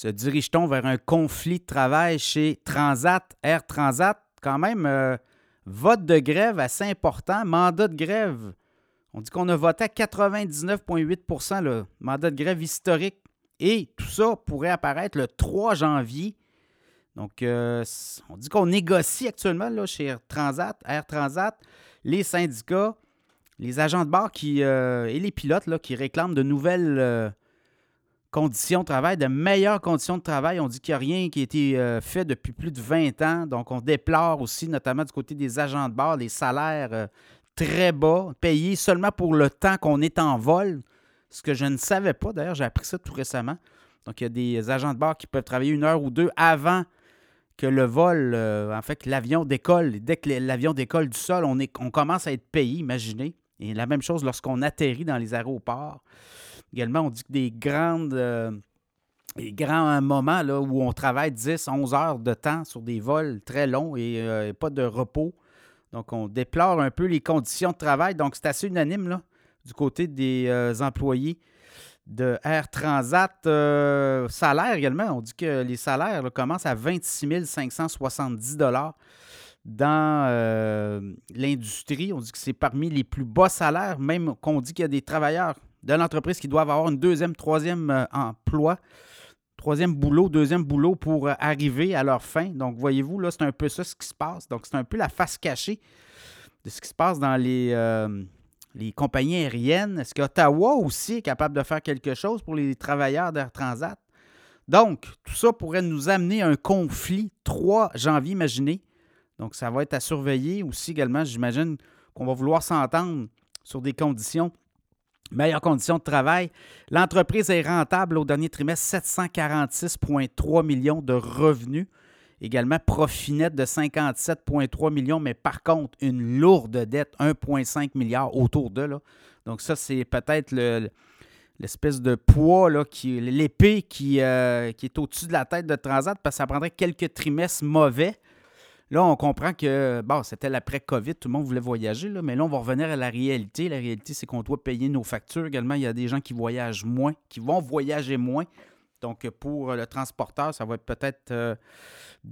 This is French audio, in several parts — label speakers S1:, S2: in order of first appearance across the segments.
S1: se dirige-t-on vers un conflit de travail chez Transat, Air Transat? Quand même, euh, vote de grève assez important, mandat de grève. On dit qu'on a voté à 99,8% le mandat de grève historique. Et tout ça pourrait apparaître le 3 janvier. Donc, euh, on dit qu'on négocie actuellement là, chez Transat, Air Transat, les syndicats, les agents de bord qui, euh, et les pilotes qui réclament de nouvelles conditions de travail, de meilleures conditions de travail. On dit qu'il n'y a rien qui a été euh, fait depuis plus de 20 ans. Donc, on déplore aussi, notamment du côté des agents de bord, les salaires euh, très bas, payés seulement pour le temps qu'on est en vol. Ce que je ne savais pas, d'ailleurs, j'ai appris ça tout récemment. Donc, il y a des agents de bord qui peuvent travailler une heure ou deux avant que le vol, euh, en fait, l'avion décolle. Dès que l'avion décolle du sol, on commence à être payé, imaginez. Et la même chose lorsqu'on atterrit dans les aéroports. Également, on dit que des grandes. Euh, grands moments là, où on travaille 10, 11 heures de temps sur des vols très longs et euh, pas de repos. Donc, on déplore un peu les conditions de travail. Donc, c'est assez unanime là, du côté des euh, employés de Air Transat. salaire également, on dit que les salaires commencent à 26 570 dans l'industrie. On dit que c'est parmi les plus bas salaires, même qu'on dit qu'il y a des travailleurs de l'entreprise qui doivent avoir une deuxième, troisième euh, emploi, troisième boulot, deuxième boulot pour euh, arriver à leur fin. Donc, voyez-vous, là, c'est un peu ça ce qui se passe. Donc, c'est un peu la face cachée de ce qui se passe dans les, euh, les compagnies aériennes. Est-ce qu'Ottawa aussi est capable de faire quelque chose pour les travailleurs d'Air Transat? Donc, tout ça pourrait nous amener à un conflit 3 janvier, imaginez. Donc, ça va être à surveiller aussi également. J'imagine qu'on va vouloir s'entendre sur des conditions Meilleures conditions de travail. L'entreprise est rentable au dernier trimestre, 746,3 millions de revenus. Également, profit net de 57,3 millions, mais par contre, une lourde dette, 1,5 milliard autour de. Là. Donc, ça, c'est peut-être l'espèce de poids, là, qui, l'épée euh, qui est au-dessus de la tête de Transat, parce que ça prendrait quelques trimestres mauvais Là, on comprend que, bon, c'était l'après-COVID, tout le monde voulait voyager, là, mais là, on va revenir à la réalité. La réalité, c'est qu'on doit payer nos factures également. Il y a des gens qui voyagent moins, qui vont voyager moins. Donc, pour le transporteur, ça va être peut-être euh,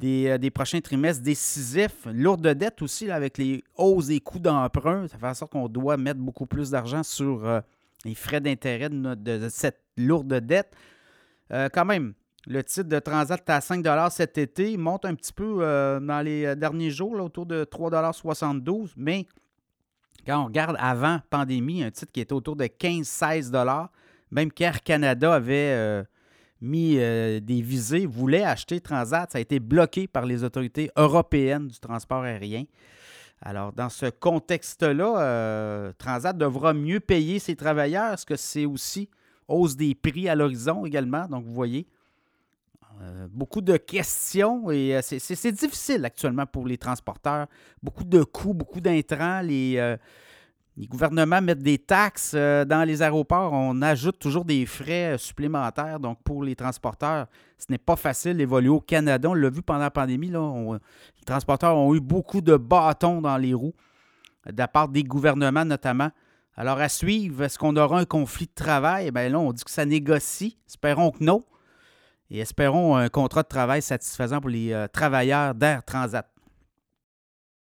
S1: euh, des, prochains trimestres décisifs. Lourde dette aussi, avec les hausses des coûts d'emprunt. Ça fait en sorte qu'on doit mettre beaucoup plus d'argent sur euh, les frais d'intérêt de, cette lourde dette. quand même, le titre de Transat est à 5 cet été. Monte un petit peu euh, dans les euh, derniers jours, autour de 3,72 Mais quand on regarde avant pandémie, un titre qui était autour de 15-16 même qu'Air Canada avait euh, mis des visées, voulait acheter Transat, ça a été bloqué par les autorités européennes du transport aérien. Alors, dans ce contexte-là, Transat devra mieux payer ses travailleurs. Est-ce que c'est aussi hausse des prix à l'horizon également? Donc, vous voyez, euh, beaucoup de questions et euh, c'est difficile actuellement pour les transporteurs. Beaucoup de coûts, beaucoup d'intrants. Les, euh, gouvernements mettent des taxes dans les aéroports. On ajoute toujours des frais supplémentaires. Donc, pour les transporteurs, ce n'est pas facile d'évoluer au Canada. On l'a vu pendant la pandémie. Là, les transporteurs ont eu beaucoup de bâtons dans les roues de la part des gouvernements notamment. Alors, à suivre, est-ce qu'on aura un conflit de travail? Bien là, on dit que ça négocie. Espérons que non et espérons un contrat de travail satisfaisant pour les euh, travailleurs d'Air Transat.